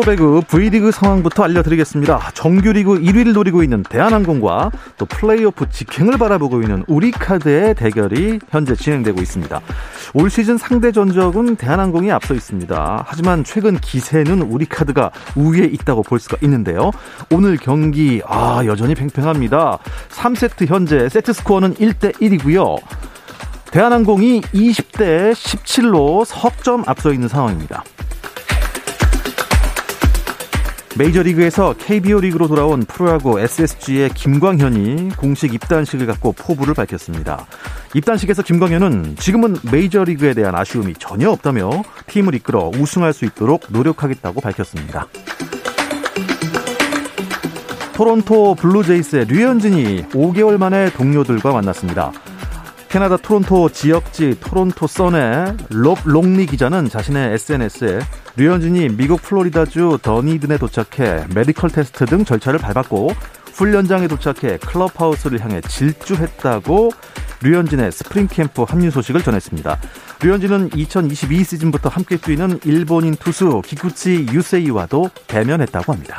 프로배구 V리그 상황부터 알려드리겠습니다. 정규리그 1위를 노리고 있는 대한항공과 또 플레이오프 직행을 바라보고 있는 우리카드의 대결이 현재 진행되고 있습니다. 올 시즌 상대 전적은 대한항공이 앞서 있습니다. 하지만 최근 기세는 우리카드가 우위에 있다고 볼 수가 있는데요. 오늘 경기 아 여전히 팽팽합니다. 3세트 현재 세트 스코어는 1대 1이고요. 대한항공이 20대 17로 석점 앞서 있는 상황입니다. 메이저리그에서 KBO 리그로 돌아온 프로야구 SSG의 김광현이 공식 입단식을 갖고 포부를 밝혔습니다. 입단식에서 김광현은 지금은 메이저리그에 대한 아쉬움이 전혀 없다며 팀을 이끌어 우승할 수 있도록 노력하겠다고 밝혔습니다. 토론토 블루제이스의 류현진이 5개월 만에 동료들과 만났습니다. 캐나다 토론토 지역지 토론토 선의 롭 롱리 기자는 자신의 SNS에 류현진이 미국 플로리다주 더니든에 도착해 메디컬 테스트 등 절차를 밟았고 훈련장에 도착해 클럽하우스를 향해 질주했다고 류현진의 스프링 캠프 합류 소식을 전했습니다. 류현진은 2022 시즌부터 함께 뛰는 일본인 투수 기쿠치 유세이와도 대면했다고 합니다.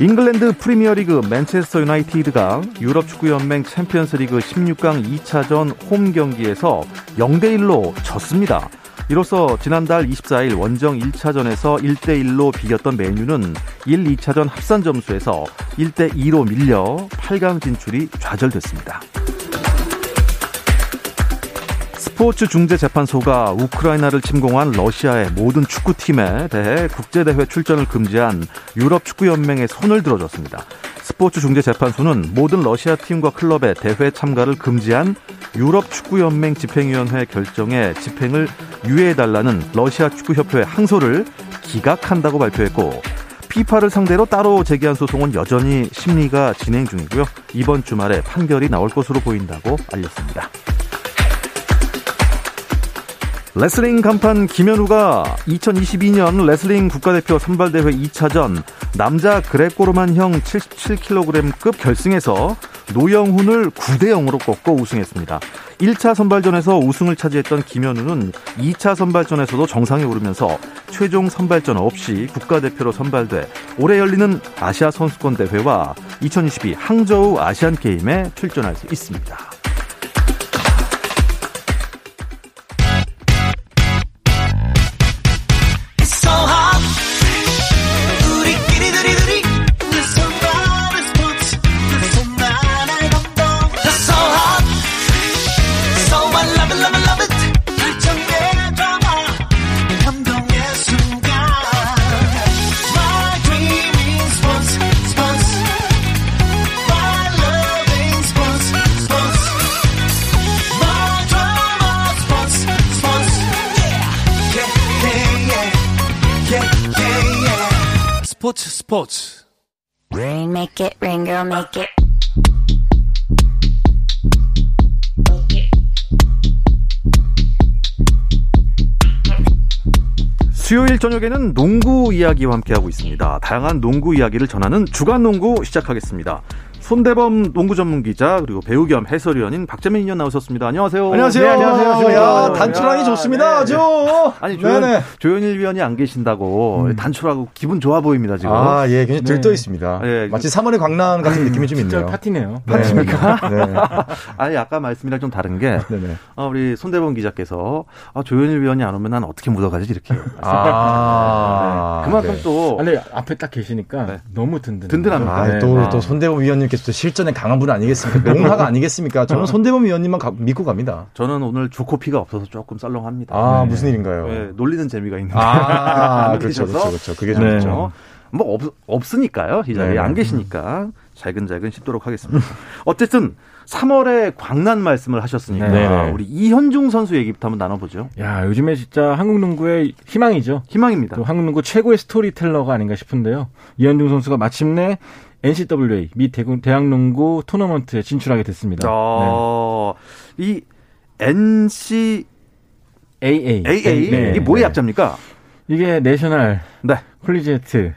잉글랜드 프리미어리그 맨체스터 유나이티드가 유럽 축구 연맹 챔피언스 리그 16강 2차전 홈 경기에서 0대 1로 졌습니다. 이로써 지난달 24일 원정 1차전에서 1대 1로 비겼던 메뉴는 1, 2차전 합산 점수에서 1대 2로 밀려 8강 진출이 좌절됐습니다. 스포츠 중재재판소가 우크라이나를 침공한 러시아의 모든 축구팀에 대해 국제대회 출전을 금지한 유럽 축구연맹에 손을 들어줬습니다. 스포츠 중재재판소는 모든 러시아 팀과 클럽의 대회 참가를 금지한 유럽 축구연맹 집행위원회 결정에 집행을 유예해달라는 러시아 축구협회의 항소를 기각한다고 발표했고 피파를 상대로 따로 제기한 소송은 여전히 심리가 진행 중이고요. 이번 주말에 판결이 나올 것으로 보인다고 알렸습니다. 레슬링 간판 김현우가 2022년 레슬링 국가대표 선발대회 2차전 남자 그레코로만형 77kg급 결승에서 노영훈을 9대 0으로 꺾고 우승했습니다. 1차 선발전에서 우승을 차지했던 김현우는 2차 선발전에서도 정상에 오르면서 최종 선발전 없이 국가대표로 선발돼 올해 열리는 아시아 선수권 대회와 2022 항저우 아시안 게임에 출전할 수 있습니다. 스포츠 Rain make it rain girl make it 수요일 저녁에는 농구 이야기와 함께하고 있습니다. 다양한 농구 이야기를 전하는 주간 농구 시작하겠습니다. 손대범 농구 전문 기자 그리고 배우 겸 해설위원인 박재민 의원 나오셨습니다. 안녕하세요. 안녕하세요. 네, 안녕하세요. 야, 단출하기 좋습니다. 네. 아주. 아니 조현, 네네. 조현일 위원이 안 계신다고 음. 단출하고 기분 좋아 보입니다 지금. 아 예, 굉장히 들떠 네. 있습니다. 네. 마치 3월의 광란 같은 느낌이 좀 있네요. 파티네요. 파티입니까? 네. 네. 아니 아까 말씀이랑 좀 다른 게 어, 우리 손대범 기자께서 아, 조현일 위원이 안 오면 난 어떻게 묻어가지 이렇게. 아, 그만큼 또 아니 앞에 딱 계시니까 너무 든든. 든든합니다. 아, 또, 또 손대범 위원님께서 또 실전에 강한 분 아니겠습니까? 농하가 아니겠습니까? 저는 손대범 위원님만 가, 믿고 갑니다. 저는 오늘 조코피가 없어서 조금 썰렁합니다. 아, 네. 무슨 일인가요? 네, 놀리는 재미가 있는데. 아, 그렇죠, 그렇죠, 그렇죠. 그게 좀 네. 있죠. 뭐 없, 없으니까요. 이 자리에 네. 안 계시니까. 잘근잘근 씹도록 하겠습니다. 어쨌든 3월에 광란 말씀을 하셨으니까 네. 우리 이현중 선수 얘기부터 한번 나눠보죠. 야, 요즘에 진짜 한국 농구의 희망이죠. 희망입니다. 또 한국 농구 최고의 스토리텔러가 아닌가 싶은데요. 이현중 선수가 마침내 NCAA 미 대구- 대학농구 토너먼트에 진출하게 됐습니다. 어, 이 NCAA 네. AA. 네. 이게 뭐의 네. 약자입니까? 이게 National 네. Collegiate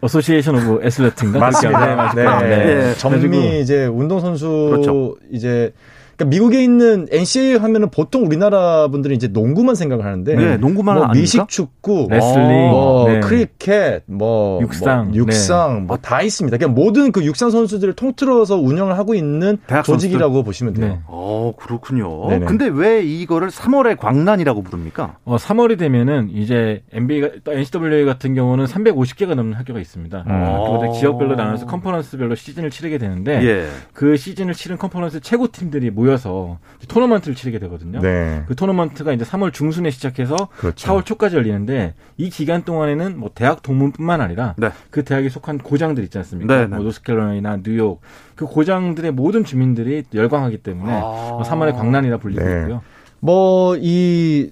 Association of Athlete인가? 맞습니다. 네, 맞습니다. 네. 네. 예. 전미 그래가지고 이제 운동선수 그렇죠. 이제 그러니까 미국에 있는 NCAA 하면은 보통 우리나라 분들은 이제 농구만 생각을 하는데 네, 농구만 뭐? 미식 축구, 레슬링, 뭐 네. 크리켓, 뭐 육상, 뭐 육상 뭐다 있습니다. 그냥 모든 그 육상 선수들을 통틀어서 운영을 하고 있는 조직이라고 보시면 돼요. 네. 어, 그렇군요. 네네. 근데 왜 이거를 3월에 광란이라고 부릅니까? 어, 3월이 되면은 이제 NBA가 또 NCAA 같은 경우는 350개가 넘는 학교가 있습니다. 음. 학교마다 지역별로 나눠서 컨퍼런스별로 시즌을 치르게 되는데 예. 그 시즌을 치른 컨퍼런스 최고 팀들이 모여 서 토너먼트를 치르게 되거든요. 네. 그 토너먼트가 이제 3월 중순에 시작해서 그렇죠. 4월 초까지 열리는데 이 기간 동안에는 뭐 대학 동문뿐만 아니라 네. 그 대학에 속한 고장들 있지 않습니까? 네, 네. 뭐 노스캐롤라이나 뉴욕 그 고장들의 모든 주민들이 열광하기 때문에 아. 3월의 광란이라 불리고 네. 있고요. 뭐이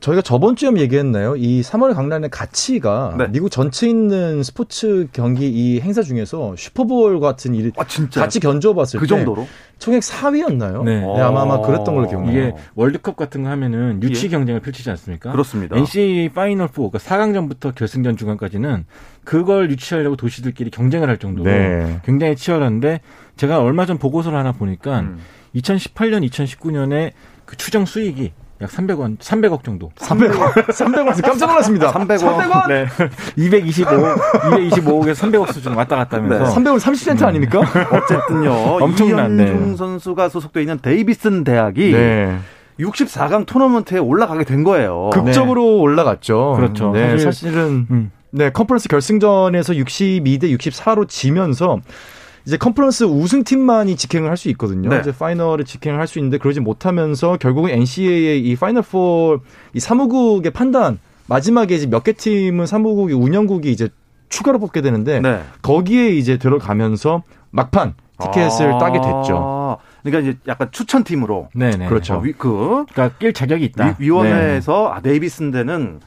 저희가 저번 주에 한번 얘기했나요? 이 3월 광란의 가치가 네. 미국 전체에 있는 스포츠 경기 이 행사 중에서 슈퍼볼 같은 일 아, 진짜. 같이 견줘봤을 그 때 정도로? 총액 4위였나요? 네. 네, 아마 아마 그랬던 걸로 기억나요. 이게 월드컵 같은 거 하면은 유치 예. 경쟁을 펼치지 않습니까? 그렇습니다. NCAA Final 4, 그러니까 4강전부터 결승전 중간까지는 그걸 유치하려고 도시들끼리 경쟁을 할 정도로 네. 굉장히 치열한데 제가 얼마 전 보고서를 하나 보니까 음. 2018년, 2019년에 그 추정 수익이 약 300원, 300억 정도. 300원, 300원 깜짝 놀랐습니다. 300원. 네. 225, 225억에서 300억 수준 왔다 갔다 하면서. 네. 300원 30센트 아닙니까? 어쨌든요. 엄청난, 이현중 네. 선수가 소속돼 있는 데이비슨 대학이 네. 64강 토너먼트에 올라가게 된 거예요. 극적으로 올라갔죠. 그렇죠. 네, 사실- 사실은 음. 네, 컨퍼런스 결승전에서 62대 64로 지면서 이제 컨퍼런스 우승팀만이 직행을 할 수 있거든요. 네. 이제 final을 직행을 할 수 있는데 그러지 못하면서 결국은 NCAA 이 Final 4 이 사무국의 판단 마지막에 이제 몇 개 팀은 사무국이 운영국이 이제 추가로 뽑게 되는데 네. 거기에 이제 들어가면서 막판 티켓을 아, 따게 됐죠. 그러니까 이제 약간 추천 팀으로 네네. 그렇죠. 어, 위, 그 그러니까 낄 자격이 있다. 위, 원회에서 아, 데이비슨 대는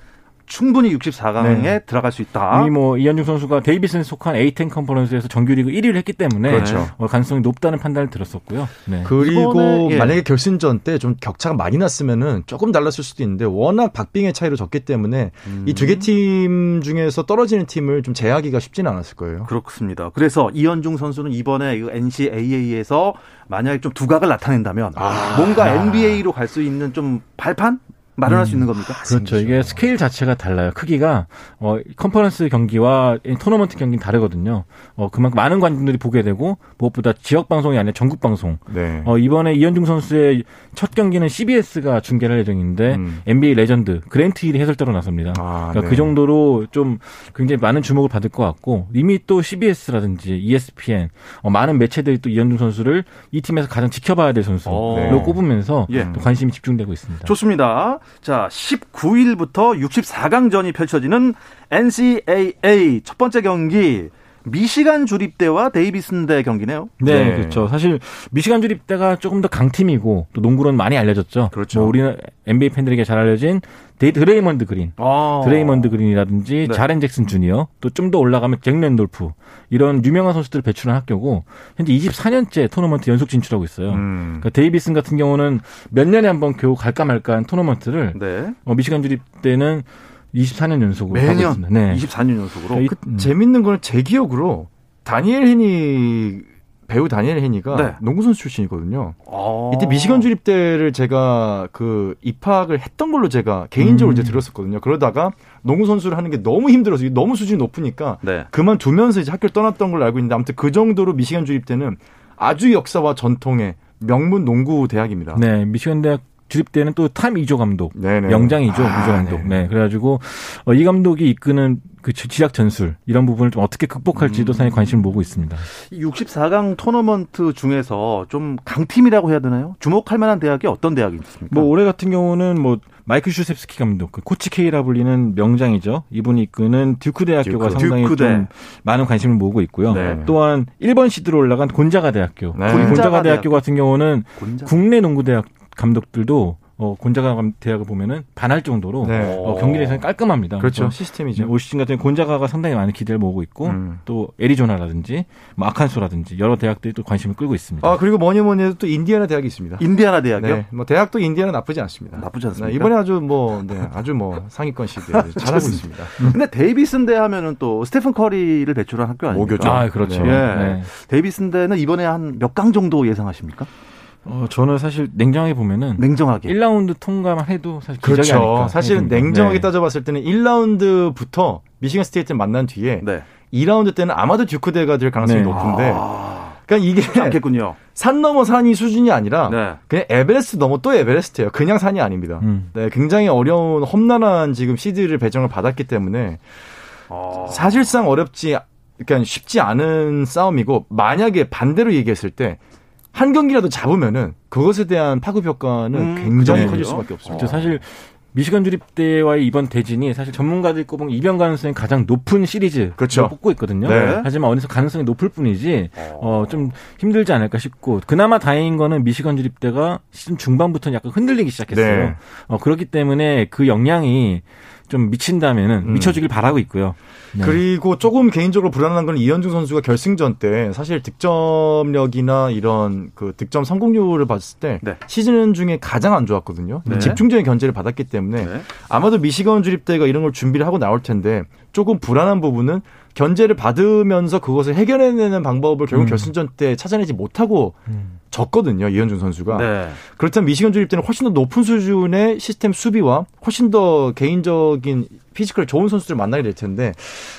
충분히 64강에 네. 들어갈 수 있다. 이미 뭐 이현중 선수가 데이비슨 속한 A10 컨퍼런스에서 정규리그 1위를 했기 때문에 그렇죠. 어, 가능성이 높다는 판단을 들었었고요. 네. 그리고 예. 만약에 결승전 때 좀 격차가 많이 났으면은 조금 달랐을 수도 있는데 워낙 박빙의 차이로 졌기 때문에 음. 이두 개 팀 중에서 떨어지는 팀을 좀 제하기가 쉽지는 않았을 거예요. 그렇습니다. 그래서 이현중 선수는 이번에 이 NCAA에서 만약에 좀 두각을 나타낸다면 아. 뭔가 NBA로 갈 수 있는 좀 발판 마련할 수 있는 겁니까? 그렇죠. 이게 스케일 자체가 달라요. 크기가 어 컨퍼런스 경기와 이 토너먼트 경기는 다르거든요. 어 그만큼 많은 관중들이 보게 되고 무엇보다 지역 방송이 아니라 전국 방송. 네. 어 이번에 이현중 선수의 첫 경기는 CBS가 중계할 예정인데 음. NBA 레전드 그랜트 힐이 해설자로 나섭니다. 아, 그러니까 네. 그 정도로 좀 굉장히 많은 주목을 받을 것 같고 이미 또 CBS라든지 ESPN 어, 많은 매체들이 또 이현중 선수를 이 팀에서 가장 지켜봐야 될 선수로 어. 꼽으면서 예. 또 관심이 집중되고 있습니다. 좋습니다. 자, 19일부터 64강전이 펼쳐지는 NCAA 첫 번째 경기 미시간 주립대와 데이비슨 대 경기네요. 네, 네. 그렇죠. 사실 미시간 주립대가 조금 더 강팀이고 또 농구로는 많이 알려졌죠. 그렇죠. 뭐 우리는 NBA 팬들에게 잘 알려진 데이 드레이먼드 그린, 아. 드레이먼드 그린이라든지 네. 자렌 잭슨 주니어, 또 좀 더 올라가면 잭 랜돌프 이런 유명한 선수들을 배출한 학교고 현재 24년째 토너먼트 연속 진출하고 있어요. 음. 그러니까 데이비슨 같은 경우는 몇 년에 한 번 겨우 갈까 말까한 토너먼트를 네. 어, 미시간 주립대는 24년 연속으로 매년 있습니다. 네. 24년 연속으로. 이- 그 음. 재밌는 거는 제 기억으로 다니엘 헤니 배우 다니엘 헤니가 네. 농구 선수 출신이거든요. 아. 이때 미시건 주립 대를 제가 그 입학을 했던 걸로 제가 개인적으로 음. 이제 들었었거든요. 그러다가 농구 선수를 하는 게 너무 힘들어서 너무 수준이 높으니까 네. 그만두면서 이제 학교를 떠났던 걸로 알고 있는데 아무튼 그 정도로 미시간 주립대는 아주 역사와 전통의 명문 농구 대학입니다. 네, 미시간 대학 주립대는 또 탐 이조 감독, 네네. 명장이죠 아, 이조 감독. 네. 네, 그래가지고 어, 이 감독이 이끄는 그 지- 지략 전술 이런 부분을 좀 어떻게 극복할지도 상당히 관심을 모으고 있습니다. 이 64강 토너먼트 중에서 좀 강팀이라고 해야 되나요? 주목할 만한 대학이 어떤 대학이 있습니까? 뭐 올해 같은 경우는 뭐 마이클 슈셉스키 감독, 그 코치 K라 불리는 명장이죠. 이분이 이끄는 듀크 대학교가 듀크. 상당히 듀크대. 좀 많은 관심을 모으고 있고요. 네. 또한 1번 시드로 올라간 곤자가 대학교. 네. 이 곤자가 곤자가 대학교 대학교. 같은 경우는 곤자. 국내 농구 대학 감독들도 어, 곤자가 감- 대학을 보면은 반할 정도로 네. 어, 경기를 상당히 깔끔합니다. 그렇죠. 그래서 시스템이죠. 올 시즌 같은 경우 곤자가가 상당히 많은 기대를 모으고 있고 음. 또 애리조나라든지 뭐 아칸소라든지 여러 대학들이 또 관심을 끌고 있습니다. 아 그리고 뭐니 뭐니 해도 또 인디애나 대학이 있습니다. 인디아나 대학이요? 네, 뭐 대학도 인디애나 나쁘지 않습니다. 나쁘지 않습니까? 네, 이번에 아주 뭐 네, 아주 뭐 상위권 시대 잘하고 있습니다. 근데 데이비슨 대 하면은 또 스테픈 커리를 배출한 학교 아닙니까? 모교죠. 아, 그렇죠. 예. 네. 데이비슨 대는 이번에 한 몇 강 정도 예상하십니까? 어, 저는 사실 냉정하게 보면은 냉정하게. 1라운드 통과만 해도 사실 기적이 그렇죠. 아닐까. 사실은. 냉정하게 네. 따져봤을 때는 1라운드부터 미시간 스테이트를 만난 뒤에 네. 2라운드 때는 아마도 듀크 대가 될 가능성이 네. 높은데 아, 그러니까 이게 않겠군요. 산 넘어 산이 수준이 아니라 네. 그냥 에베레스트 넘어 또 에베레스트예요. 그냥 산이 아닙니다. 음. 네, 굉장히 어려운 험난한 지금 시드를 배정을 받았기 때문에 아, 사실상 어렵지 그러니까 쉽지 않은 싸움이고 만약에 반대로 얘기했을 때 한 경기라도 잡으면은 그것에 대한 파급 효과는 음, 굉장히. 커질 수밖에 없습니다. 저 사실 미시간 주립 대와의 이번 대진이 사실 전문가들이 꼽은 이변 가능성이 가장 높은 시리즈 그렇죠. 뽑고 있거든요. 네. 하지만 어느새 가능성이 높을 뿐이지 어, 좀 힘들지 않을까 싶고 그나마 다행인 거는 미시간 주립 대가 시즌 중반부터는 약간 흔들리기 시작했어요. 네. 어, 그렇기 때문에 그 영향이 좀 미친다면은 음. 미쳐주길 바라고 있고요. 네. 그리고 조금 개인적으로 불안한 건 이현중 선수가 결승전 때 사실 득점력이나 이런 그 득점 성공률을 봤을 때 네. 시즌 중에 가장 안 좋았거든요. 네. 집중적인 견제를 받았기 때문에 네. 아마도 미시건 주립대가 이런 걸 준비를 하고 나올 텐데 조금 불안한 부분은 견제를 받으면서 그것을 해결해내는 방법을 결국 음. 결승전 때 찾아내지 못하고 음. 졌거든요. 이현중 선수가. 네. 그렇다면 미시건 주립대는 훨씬 더 높은 수준의 시스템 수비와 훨씬 더 개인적인 피지컬 좋은 선수들을 만나게 될 텐데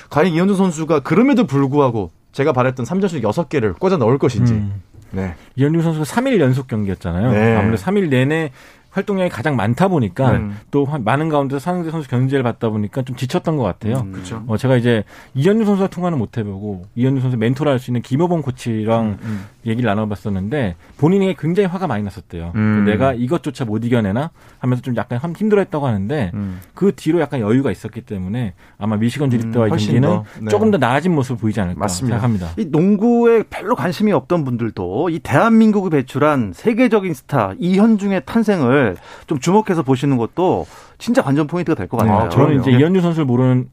과연 이현중 선수가 그럼에도 불구하고 제가 바랬던 3점슛 6개를 꽂아 넣을 것인지. 음. 네. 이현중 선수가 3일 연속 경기였잖아요. 네. 아무래도 3일 내내 활동량이 가장 많다 보니까 음. 또 한- 많은 가운데 상대 선수 견제를 받다 보니까 좀 지쳤던 것 같아요. 음. 그렇죠. 어, 제가 이제 이현중 선수가 통화는 못 해보고 이현중 선수 멘토를 할 수 있는 김효범 코치랑 음. 얘기를 나눠봤었는데 본인이 굉장히 화가 많이 났었대요. 음. 내가 이것조차 못 이겨내나 하면서 좀 약간 함- 힘들어했다고 하는데 음. 그 뒤로 약간 여유가 있었기 때문에 아마 미시건 주립대와의 훨씬 경기는 더, 네. 조금 더 나아진 모습을 보이지 않을까 맞습니다. 생각합니다. 이 농구에 별로 관심이 없던 분들도 이 대한민국이 배출한 세계적인 스타 이현중의 탄생을 좀 주목해서 보시는 것도 진짜 관전 포인트가 될 것 같아요. 아, 저는. 이제 이현중 선수를 모르는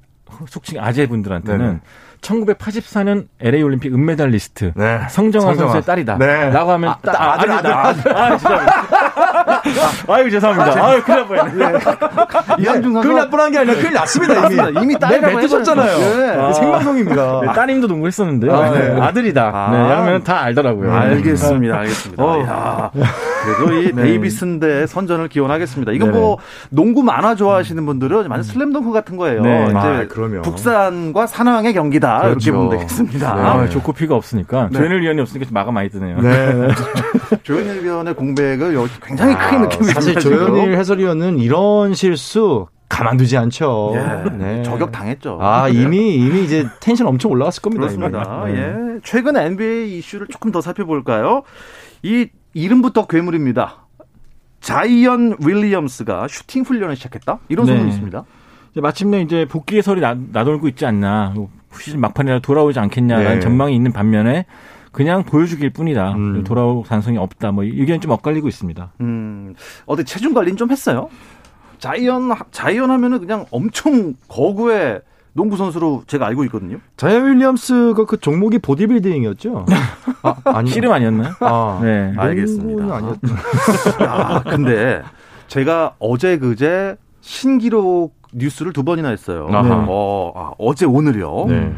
속칭 아재분들한테는 네네. 1984년 LA 올림픽 은메달리스트 네. 성정아. 선수의 딸이다. 네. 라고 하면 아, 딱 아, 아들, 아들이다. 아들, 아, 죄송합니다. 아유, 죄송합니다. 아유, 큰일 날 뻔했네. 이현중 선수 큰일 날 뻔한 게 아니라 큰일 났습니다, 이미. 이미 네, 딸이라고 맺으셨잖아요. 해버렸어요. 아. 생방송입니다. 네, 따님도 농구했었는데요. 아, 네. 네, 아들이다. 아. 네, 하면 다 알더라고요. 알겠습니다, 알겠습니다. 어. 야, 그래도 이 네. 데이비슨 대 선전을 기원하겠습니다. 이건 네네. 뭐 농구 만화 좋아하시는 분들은 완전 슬램덩크 같은 거예요. 네. 이제 아, 그럼요. 북산과 산왕의 경기다 이렇게 그렇죠. 보면 되겠습니다. 네. 아, 조코피가 없으니까 네. 조현일 위원이 없으니까 마가 많이 뜨네요. 네. 조현일 위원의 공백을 여기 굉장히 크게 아, 느낍니다. 사실. 조현일 해설위원은 이런 실수 가만두지 않죠. 예, 네. 저격 당했죠. 아 이미 이미 이제 텐션 엄청 올라갔을 겁니다. 그렇습니다. 네. 예. 최근 NBA 이슈를 조금 더 살펴볼까요? 이 이름부터 괴물입니다. 자이언 윌리엄스가 슈팅 훈련을 시작했다? 이런 네. 소문이 있습니다. 이제 마침내 이제 복귀의 설이 나, 나돌고 있지 않나. 시즌 막판이라 돌아오지 않겠냐라는 네. 전망이 있는 반면에 그냥 보여주길 뿐이다. 음. 돌아올 가능성이 없다. 뭐 의견이 좀 엇갈리고 있습니다. 음, 어디 체중 관리는 좀 했어요? 자이언, 자이언 하면은 그냥 엄청 거구의 농구 선수로 제가 알고 있거든요. 자이언 윌리엄스가 그 종목이 보디빌딩이었죠? 아, 아니. 씨름 아니었나요? 아, 네. 알겠습니다. 아니었. 야, 근데 제가 어제 그제 신기록 뉴스를 두 번이나 했어요. 아하. 어, 아, 어제 오늘이요. 네.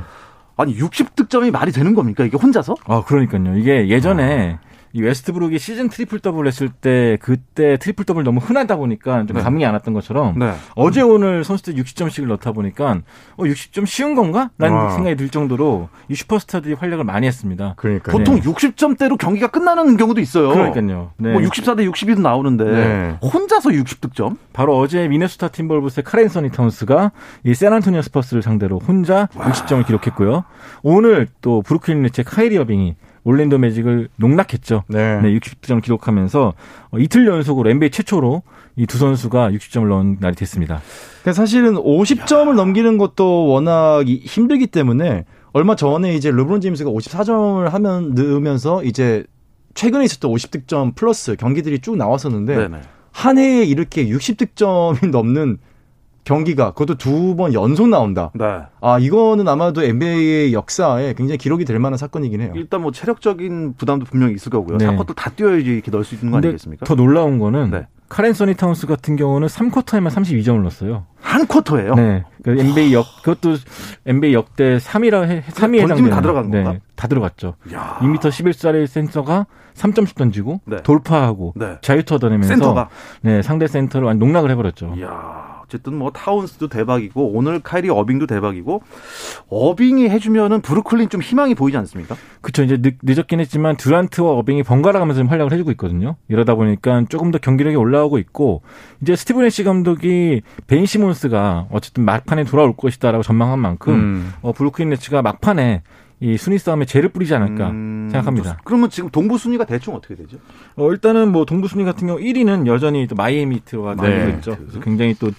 아니 60 득점이 말이 되는 겁니까? 이게 혼자서? 아, 그러니까요. 이게 예전에 이 웨스트브룩이 시즌 트리플 더블 했을 때 그때 트리플 더블 너무 흔하다 보니까 좀 네. 감흥이 안 왔던 것처럼 네. 어제 오늘 선수들 60점씩을 넣다 보니까 어 60점 쉬운 건가? 라는 와. 생각이 들 정도로 이 슈퍼스타들이 활약을 많이 했습니다. 그러니까 보통 60점대로 경기가 끝나는 경우도 있어요. 그러니까요. 네. 뭐 64대 62도 나오는데 네. 혼자서 60득점? 바로 어제 미네소타 팀버울브스의 칼 앤서니 타운스가 이 샌안토니오 스퍼스를 상대로 혼자 60점을 기록했고요. 오늘 또 브루클린 네츠의 카이리 어빙이 올랜도 매직을 농락했죠. 네. 네, 60점을 기록하면서 어, 이틀 연속으로 NBA 최초로 이 두 선수가 60점을 넣은 날이 됐습니다. 그러니까 사실은 50점을 넘기는 것도 워낙 이- 힘들기 때문에 얼마 전에 이제 르브론 제임스가 54점을 하면 넣으면서 이제 최근에 있었던 50득점 플러스 경기들이 쭉 나왔었는데 네네. 한 해에 이렇게 60득점이 넘는 경기가 그것도 두 번 연속 나온다. 네. 아 이거는 아마도 NBA의 역사에 굉장히 기록이 될 만한 사건이긴 해요. 일단 뭐 체력적인 부담도 분명히 있을 거고요. 네. 4쿼터 다 뛰어야지 이렇게 넣을 수 있는 거 아니겠습니까? 더 놀라운 거는 네. 칼 앤서니 타운스 같은 경우는 3쿼터에만 32점을 넣었어요. 한 쿼터예요. 네. 그 NBA 역 그것도 NBA 역대 3위라 해 3위에 던지면 다 들어간 네. 건가? 다 들어갔죠. 야. 2m 11짜리 센터가 3점슛 던지고 네. 돌파하고 네. 자유투 얻어내면서 센터가. 네, 상대 센터를 완전 농락을 해 버렸죠. 어쨌든 뭐 타운스도 대박이고 오늘 카이리 어빙도 대박이고 어빙이 해주면은 브루클린 좀 희망이 보이지 않습니까? 그쵸 이제 늦, 늦었긴 했지만 듀란트와 어빙이 번갈아 가면서 좀 활약을 해주고 있거든요. 이러다 보니까 조금 더 경기력이 올라오고 있고 이제 스티브 내쉬 감독이 벤 시몬스가 어쨌든 막판에 돌아올 것이다라고 전망한 만큼 음. 어, 브루클린 네츠가 막판에 이 순위 싸움에 재를 뿌리지 않을까 음, 생각합니다. 좋습니다. 그러면 지금 동부 순위가 대충 어떻게 되죠? 어, 일단은 뭐 동부 순위 같은 경우 1위는 여전히 또 마이애미 히트가 네. 있죠. 그래서 굉장히 또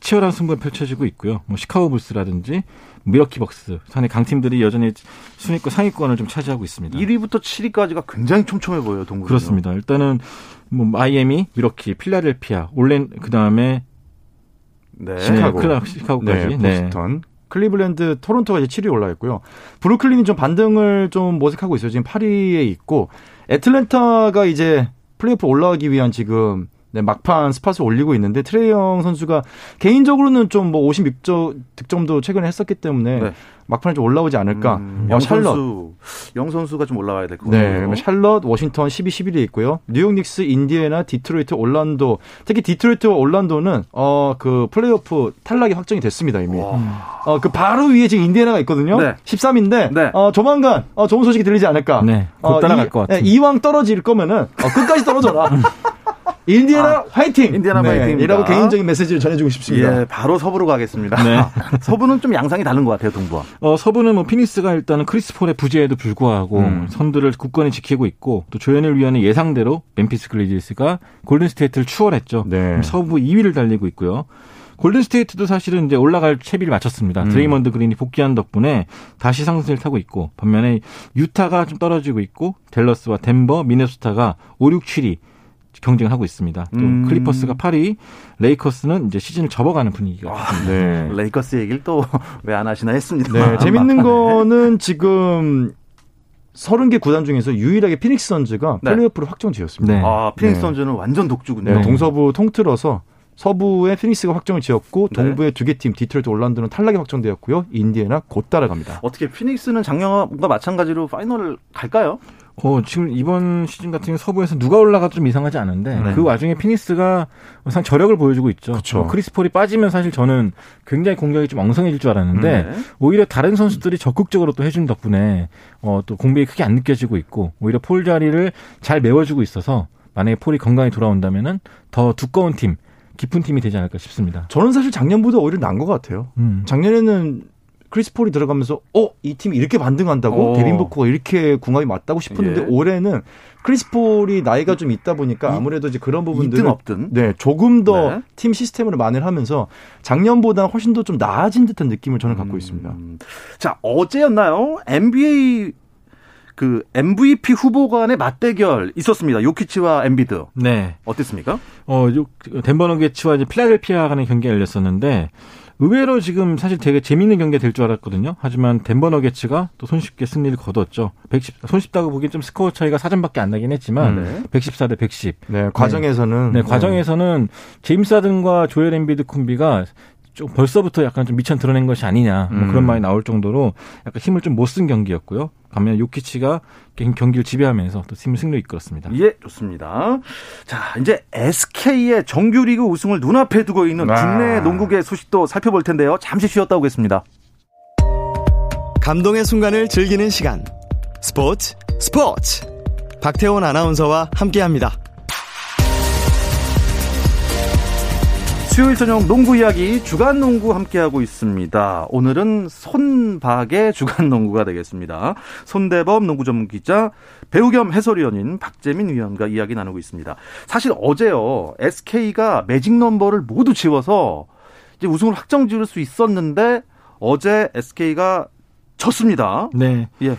치열한 승부가 펼쳐지고 있고요. 뭐 시카고 불스라든지 밀워키 벅스 상대 강팀들이 여전히 순위권 상위권을 좀 차지하고 있습니다. 1위부터 7위까지가 굉장히 촘촘해 보여요, 동부. 그렇습니다. 일단은 뭐 마이애미, 밀워키, 필라델피아, 올랜 그다음에 네. 시카고. 클라 시카고까지. 네, 보스턴. 클리블랜드, 토론토가 이제 7위 올라 있고요. 브루클린이 좀 반등을 좀 모색하고 있어요. 지금 8위에 있고 애틀랜타가 이제 플레이오프 올라가기 위한 지금 네, 막판 spot을 노리고 있는데 트레이 영 선수가 개인적으로는 좀 뭐 56점 득점도 최근에 했었기 때문에 네. 막판에 좀 올라오지 않을까. 음, 어, 영 샬럿. 선수, 영 선수가 좀 올라와야 될것 네, 같아요. 그러면 샬럿, 워싱턴 12, 11위에 있고요. 뉴욕 닉스, 인디애나, 디트로이트, 올란도. 특히 디트로이트와 올란도는 어 그 플레이오프 탈락이 확정이 됐습니다 이미. 와. 어그 바로 위에 지금 인디애나가 있거든요. 네. 13인데 네. 어 조만간 어 좋은 소식이 들리지 않을까. 네, 곧 어, 따라갈 이- 것 같은. 네, 이왕 떨어질 거면은 어, 끝까지 떨어져라. 인디애나 화이팅. 인디애나 화이팅입니다. 이라고 개인적인 메시지를 전해주고 싶습니다. 예, 바로 서부로 가겠습니다. 네. 서부는 좀 양상이 다른 것 같아요, 동부와. 어, 서부는 뭐 피닉스가 일단은 크리스 폴의 부재에도 불구하고 음. 선두를 굳건히 지키고 있고 또 조현일 위원의 예상대로 멤피스 그리즐리스가 골든 스테이트를 추월했죠. 네. 서부 2위를 달리고 있고요. 골든 스테이트도 사실은 이제 올라갈 채비를 마쳤습니다. 음. 드레이먼드 그린이 복귀한 덕분에 다시 상승을 타고 있고 반면에 유타가 좀 떨어지고 있고 댈러스와 덴버, 미네소타가 5, 6, 7위 경쟁을 하고 있습니다. 또 음. 클리퍼스가 8위, 레이커스는 이제 시즌을 접어가는 분위기가 됐습니다. 네. 레이커스 얘기를 또 왜 안 하시나 했습니다. 네, 재밌는 거는 지금 30개 구단 중에서 유일하게 피닉스 선즈가 네. 플레이오프를 확정 지었습니다. 네. 아, 피닉스 네. 선즈는 완전 독주군요. 네, 네. 동서부 통틀어서 서부에 피닉스가 확정을 지었고 네. 동부의 두 개 팀 디트로이트 올란도는 탈락이 확정되었고요. 인디애나 곧 따라갑니다. 어떻게 피닉스는 작년과 마찬가지로 파이널을 갈까요? 어, 지금 이번 시즌 같은 경우 서부에서 누가 올라가도 좀 이상하지 않은데 네. 그 와중에 피닉스가 상 저력을 보여주고 있죠. 그쵸. 어, 크리스 폴이 빠지면 사실 저는 굉장히 공격이 좀 엉성해질 줄 알았는데 네. 오히려 다른 선수들이 적극적으로 또 해준 덕분에 어, 또 공백이 크게 안 느껴지고 있고 오히려 폴 자리를 잘 메워주고 있어서 만약에 폴이 건강히 돌아온다면은 더 두꺼운 팀, 깊은 팀이 되지 않을까 싶습니다. 저는 사실 작년보다 오히려 나은 것 같아요. 음. 작년에는 크리스 폴이 들어가면서 어 이 팀이 이렇게 반등한다고 어. 데빈 부커가 이렇게 궁합이 맞다고 싶었는데 예. 올해는 크리스 폴이 나이가 좀 있다 보니까 이- 아무래도 이제 그런 없든. 네 조금 더 네. 팀 시스템으로 만회하면서 작년보다 훨씬 더 좀 나아진 듯한 느낌을 저는 갖고 있습니다. 음. 자, 어제였나요? NBA 그 MVP 후보 간의 맞대결 있었습니다. 요키치와 엠비드. 네. 어땠습니까? 어, 요- 덴버 너게츠와 이제 필라델피아 간의 경기가 열렸었는데 의외로 지금 사실 되게 재밌는 경기가 될 줄 알았거든요. 하지만 덴버 너게츠가 또 손쉽게 승리를 거뒀죠. 110, 손쉽다고 보기엔 좀 스코어 차이가 4점밖에 안 나긴 했지만 네. 114 대 110. 네 과정에서는 네, 과정에서는 제임스 하든과 조엘 엠비드 콤비가 좀 벌써부터 약간 좀 밑천 드러낸 것이 아니냐 뭐 음. 그런 말이 나올 정도로 약간 힘을 좀 못 쓴 경기였고요. 반면 요키치가 경기를 지배하면서 또 팀을 승리로 이끌었습니다. 예, 좋습니다. 자, 이제 SK의 정규리그 우승을 눈앞에 두고 있는 아. 국내 농구계 소식도 살펴볼 텐데요. 잠시 쉬었다 오겠습니다. 감동의 순간을 즐기는 시간. 스포츠, 스포츠. 박태원 아나운서와 함께합니다. 수요일 저녁 농구 이야기 주간 농구 함께하고 있습니다. 오늘은 손박의 주간 농구가 되겠습니다. 손대범 농구 전문 기자, 배우 겸 해설위원인 박재민 위원과 이야기 나누고 있습니다. 사실 어제요, SK가 매직 넘버를 모두 지워서 이제 우승을 확정 지을 수 있었는데 어제 SK가 졌습니다. 네. 예.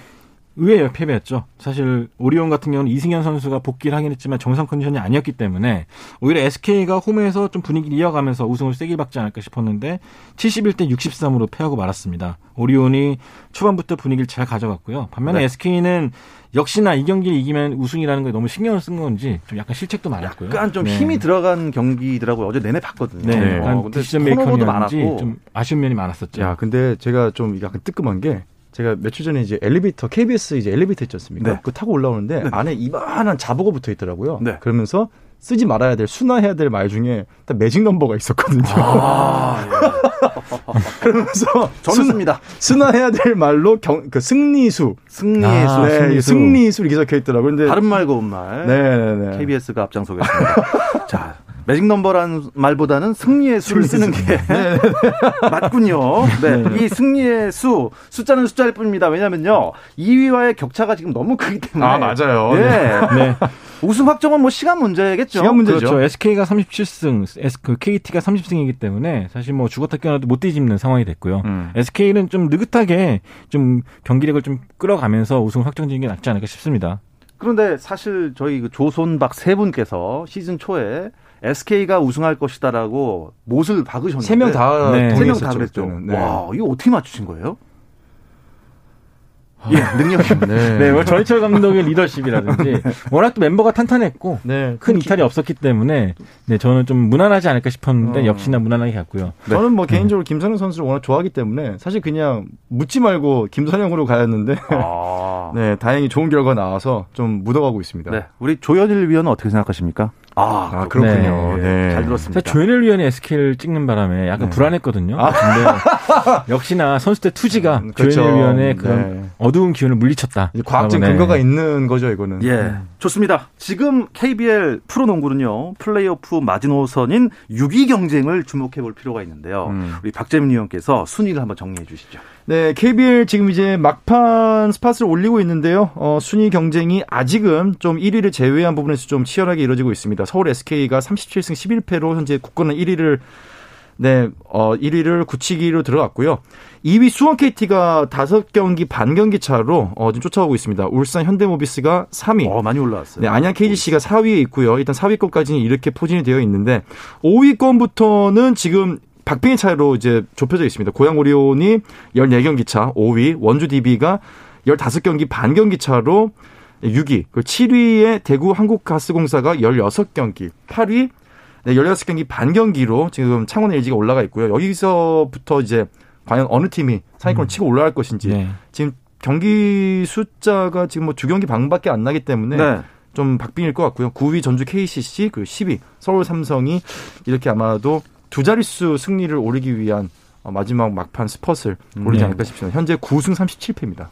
의외의 패배였죠. 사실 오리온 같은 경우는 이승현 선수가 복귀를 하긴 했지만 정상 컨디션이 아니었기 때문에 오히려 SK가 홈에서 좀 분위기를 이어가면서 우승을 세게 받지 않을까 싶었는데 71대 63으로 패하고 말았습니다. 오리온이 초반부터 분위기를 잘 가져갔고요. 반면에 네. SK는 역시나 이 경기를 이기면 우승이라는 거에 너무 신경을 쓴 건지 좀 약간 실책도 많았고요. 약간 좀 네. 힘이 들어간 경기더라고요. 어제 내내 봤거든요. 네, 네. 약간 어, 디시전 메이커였는지 많았고. 좀 아쉬운 면이 많았었죠. 야, 근데 제가 좀 약간 뜨끔한 게 제가 며칠 전에 이제 엘리베이터 KBS 이제 엘리베이터 있지 않습니까? 네. 그거 타고 올라오는데 안에 이만한 자보가 붙어 있더라고요. 네. 그러면서 쓰지 말아야 될 순화해야 될 말 중에 딱 매직 넘버가 있었거든요. 아, 그러면서 저는 순, 씁니다. 순화해야 될 말로 경, 그 승리수, 승리의 아, 수. 네, 승리수. 승리수 이렇게 적혀 있더라고요. 근데 바른 말 고운 말. 네 네 네. KBS가 앞장서겠습니다. 자, 매직 넘버라는 말보다는 승리의 수를 쓰는 게 맞군요. 네. 이 승리의 수, 숫자는 숫자일 뿐입니다. 왜냐면요. 2위와의 격차가 지금 너무 크기 때문에. 아 맞아요. 네. 네. 우승 확정은 뭐 시간 문제겠죠. 시간 문제죠. 그렇죠. SK가 37승, S, 그 KT가 30승이기 때문에 사실 뭐 죽었다 깨어나도 못 뒤집는 상황이 됐고요. 음. SK는 좀 느긋하게 좀 경기력을 좀 끌어가면서 우승 확정지는 게 낫지 않을까 싶습니다. 그런데 사실 저희 그 조손박 세 분께서 시즌 초에 SK가 우승할 것이다라고 못을 박으셨는데 세 명다 네. 세명다 동의했었죠, 그랬죠. 네. 와, 이거 어떻게 맞추신 거예요? 예, 능력입니다. 네. 네, 뭐 전희철 감독의 리더십이라든지 워낙 또 멤버가 탄탄했고 네. 큰 이탈이 없었기 때문에 네, 저는 좀 무난하지 않을까 싶었는데 어. 역시나 무난하게 갔고요. 저는 뭐 개인적으로 김선영 선수를 워낙 좋아하기 때문에 사실 그냥 묻지 말고 김선영으로 가였는데 아. 네 다행히 좋은 결과 나와서 좀 묻어가고 있습니다. 네. 우리 조현일 위원은 어떻게 생각하십니까? 아, 아 그렇군요. 그렇군요. 네. 네. 잘 들었습니다. 조현일 위원이 SK를 찍는 바람에 약간 네. 불안했거든요. 아. 근데 역시나 선수 때 투지가 음, 그렇죠. 조현일 위원의 그런 네. 어두운 기운을 물리쳤다. 이제 과학적 네. 근거가 있는 거죠 이거는. 예, 좋습니다. 지금 KBL 프로농구는요 플레이오프 마지노선인 6위 경쟁을 주목해 볼 필요가 있는데요. 음. 우리 박재민 위원께서 순위를 한번 정리해 주시죠. 네, KBL 지금 이제 막판 스팟을 올리고 있는데요. 어, 순위 경쟁이 아직은 좀 1위를 제외한 부분에서 좀 치열하게 이루어지고 있습니다. 서울 SK가 37승 11패로 현재 국권은 1위를 네, 어, 1위를 굳히기로 들어갔고요. 2위 수원 KT가 5경기 반 경기 차로 어, 지금 쫓아오고 있습니다. 울산 현대모비스가 3위. 어, 많이 올라왔어요. 네, 안양 KGC가 4위에 있고요. 일단 4위권까지는 이렇게 포진이 되어 있는데 5위권부터는 지금 박빙의 차이로 이제 좁혀져 있습니다. 고양 오리온이 14경기 차 5위, 원주 DB가 15경기 반 경기 차로 6위, 그 7위에 대구 한국가스공사가 16경기, 8위 네, 16경기 반 경기로 지금 창원 LG가 올라가 있고요. 여기서부터 이제 과연 어느 팀이 상위권을 치고 올라갈 것인지 네. 지금 경기 숫자가 지금 뭐 두 경기 반밖에 안 나기 때문에 네. 좀 박빙일 것 같고요. 9위 전주 KCC 그리고 10위 서울 삼성이 이렇게 아마도 두 자릿수 승리를 오르기 위한 어, 마지막 막판 스퍼트를 올리지 네. 않을까 싶습니다. 현재 9승 37패입니다.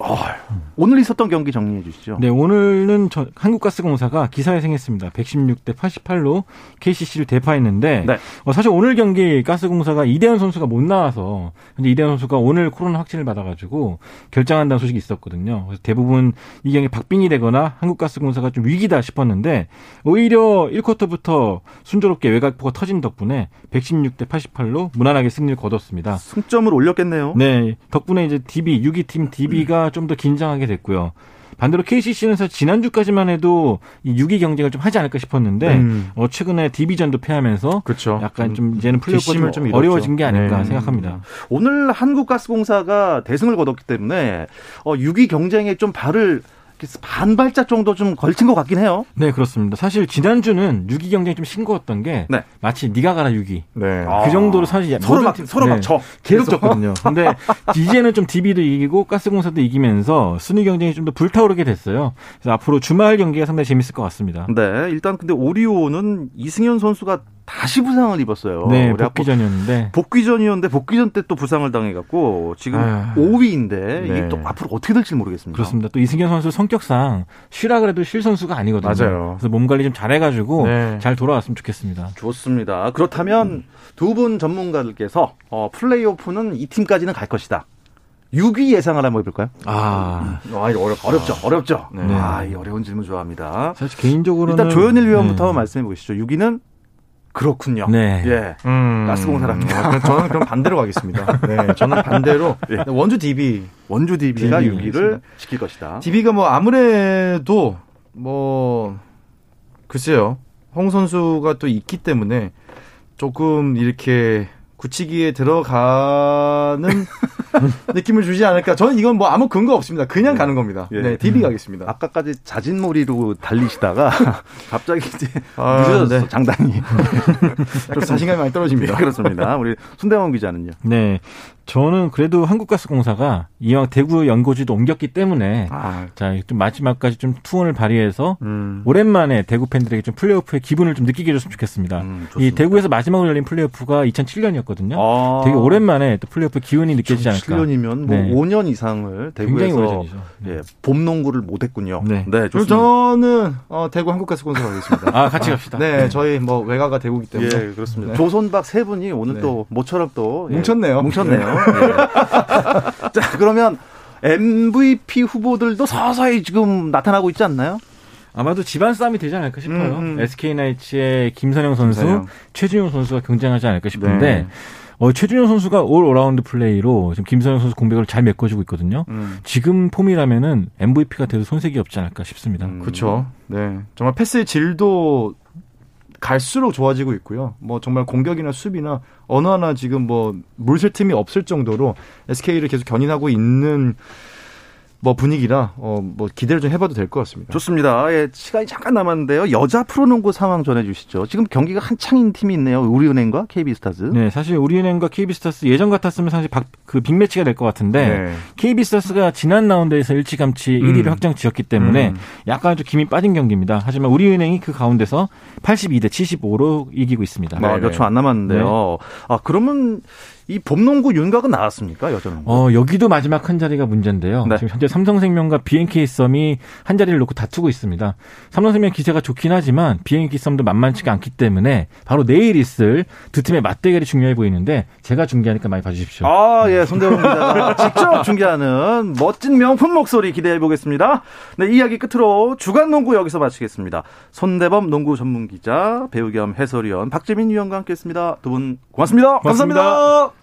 오늘 있었던 경기 정리해 주시죠. 네, 오늘은 저 한국가스공사가 기사회생했습니다. 116대 88로 KCC를 대파했는데 네. 어, 사실 오늘 경기 가스공사가 이대현 선수가 못 나와서 현재 이대현 선수가 오늘 코로나 확진을 받아가지고 결장한다는 소식이 있었거든요. 그래서 대부분 이 경기 박빙이 되거나 한국가스공사가 좀 위기다 싶었는데 오히려 1쿼터부터 순조롭게 외곽포가 터진 덕분에 116대 88로 무난하게 승리를 거뒀습니다. 승점을 올렸겠네요. 네, 덕분에 이제 DB 6위 팀 DB가 좀 더 긴장하게 됐고요. 반대로 KCC는 사실 지난주까지만 해도 이 6위 경쟁을 좀 하지 않을까 싶었는데 음. 어, 최근에 DB전도 패하면서 그렇죠. 약간 좀 이제는 뒷심을 좀 좀. 어려워진 게 아닐까 네. 생각합니다. 오늘 한국가스공사가 대승을 거뒀기 때문에 어, 6위 경쟁에 좀 발을 반 발짝 정도 좀 걸친 것 같긴 해요. 네, 그렇습니다. 사실 지난주는 6위 경쟁이 좀 싱거웠던 게 네. 마치 네가 가라 6위. 네. 아. 그 정도로 사실 서로 모든 막 팀- 서로 네, 막 져. 계속 계속. 졌거든요. 근데 이제는 좀 DB도 이기고 가스공사도 이기면서 순위 경쟁이 좀 더 불타오르게 됐어요. 그래서 앞으로 주말 경기가 상당히 재밌을 것 같습니다. 네, 일단 근데 오리온은 이승현 선수가 다시 부상을 입었어요. 네, 그래갖고 복귀 전이었는데 복귀 전이었는데 복귀 전 때 또 부상을 당해갖고 지금 아유. 5위인데 이게 네. 또 앞으로 어떻게 될지 모르겠습니다. 그렇습니다. 또 이승현 선수 성격상 쉬라 그래도 쉴 선수가 아니거든요. 맞아요. 그래서 몸 관리 좀 잘해가지고 네. 잘 돌아왔으면 좋겠습니다. 좋습니다. 그렇다면 두분 전문가들께서 어, 플레이오프는 이 팀까지는 갈 것이다. 6위 예상을 한번 해볼까요? 아, 아, 이거 어렵, 어렵죠, 어렵죠. 네. 아, 이 어려운 질문 좋아합니다. 사실 개인적으로는 일단 조현일 위원부터 네. 말씀해 보시죠. 6위는 그렇군요. 네. 예. 음. 가스공사랍니다. 아, 그럼 저는 그럼 반대로 가겠습니다. 네, 저는 반대로 예. 원주 DB. 원주 DB가 DB. 6위를 지킬 것이다. DB가 뭐 아무래도 뭐 글쎄요. 홍 선수가 또 있기 때문에 조금 이렇게 굳히기에 들어가는 느낌을 주지 않을까. 저는 이건 뭐 아무 근거 없습니다. 그냥 가는 겁니다. 예. 네, DB 가겠습니다. 아까까지 자진몰이로 달리시다가 갑자기 이제 아, 늦어졌어 네. 장단이 좀 자신감이 많이 네, 떨어집니다. 그렇습니다. 우리 손대원 기자는요. 네. 저는 그래도 한국가스공사가 이왕 대구 연고지도 옮겼기 때문에 아, 자, 좀 마지막까지 좀 투혼을 발휘해서 음. 오랜만에 대구 팬들에게 좀 플레이오프의 기분을 좀 느끼게 해줬으면 좋겠습니다. 음, 이. 대구에서 마지막으로 열린 플레이오프가 2007년이었거든요. 아, 되게 오랜만에 또 플레이오프 기운이 느껴지지 않을까. 7년이면 뭐 네. 5년 이상을 대구에서 오래전이죠. 예, 봄 농구를 못했군요. 네. 네, 좋습니다. 저는 어, 대구 한국가스공사 가겠습니다. 아, 같이 갑시다. 네, 저희 뭐 외가가 대구기 때문에 예, 그렇습니다. 네. 조선박 세 분이 오늘 네. 또 모처럼 또 예, 뭉쳤네요. 뭉쳤네요. 예. 자, 그러면 MVP 후보들도 서서히 지금 나타나고 있지 않나요? 아마도 집안 싸움이 되지 않을까 싶어요. 음, 음. SK 나이츠의 김선형 선수, 김선형. 최준용 선수가 경쟁하지 않을까 싶은데 네. 어, 최준용 선수가 all-around 플레이로 지금 김선형 선수 공백을 잘 메꿔주고 있거든요. 음. 지금 폼이라면은 MVP가 돼도 손색이 없지 않을까 싶습니다. 음. 그렇죠. 네, 정말 패스의 질도 갈수록 좋아지고 있고요. 뭐 정말 공격이나 수비나 어느 하나 지금 뭐 물샐 틈이 없을 정도로 SK를 계속 견인하고 있는 뭐 분위기라 어뭐 기대를 좀 해봐도 될 것 같습니다. 좋습니다. 예, 시간이 잠깐 남았는데요. 여자 프로농구 상황 전해주시죠. 지금 경기가 한창인 팀이 있네요. 우리은행과 KB스타즈. 네, 사실 우리은행과 KB스타스 예전 같았으면 사실 박, 그 빅매치가 될 것 같은데 네. KB스타스가 지난 라운드에서 일찌감치 음. 1위를 확정 지었기 때문에 음. 약간 좀 김이 빠진 경기입니다. 하지만 우리은행이 그 가운데서 82대 75로 이기고 있습니다. 아, 네, 몇초 안 남았는데요. 아, 그러면 이 봄농구 윤곽은 나왔습니까? 여자농구. 어, 여기도 마지막 한 자리가 문제인데요. 네. 지금 현재 삼성생명과 BNK 썸이 한 자리를 놓고 다투고 있습니다. 삼성생명 기세가 좋긴 하지만 BNK 썸도 만만치가 않기 때문에 바로 내일 있을 두 팀의 맞대결이 중요해 보이는데 제가 중계하니까 많이 봐주십시오. 아, 예, 손대원 기자가 직접 중계하는 멋진 명품 목소리 기대해 보겠습니다. 네, 이야기 끝으로 주간 농구 여기서 마치겠습니다. 손대범 농구 전문 기자, 배우 겸 해설위원 박재민 위원과 함께 했습니다. 두 분 고맙습니다. 고맙습니다. 감사합니다.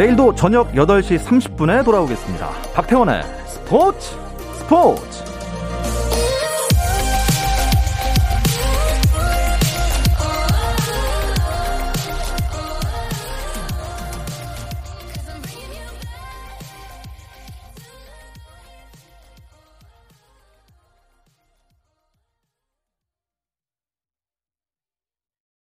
내일도 저녁 8시 30분에 돌아오겠습니다. 박태원의 스포츠 스포츠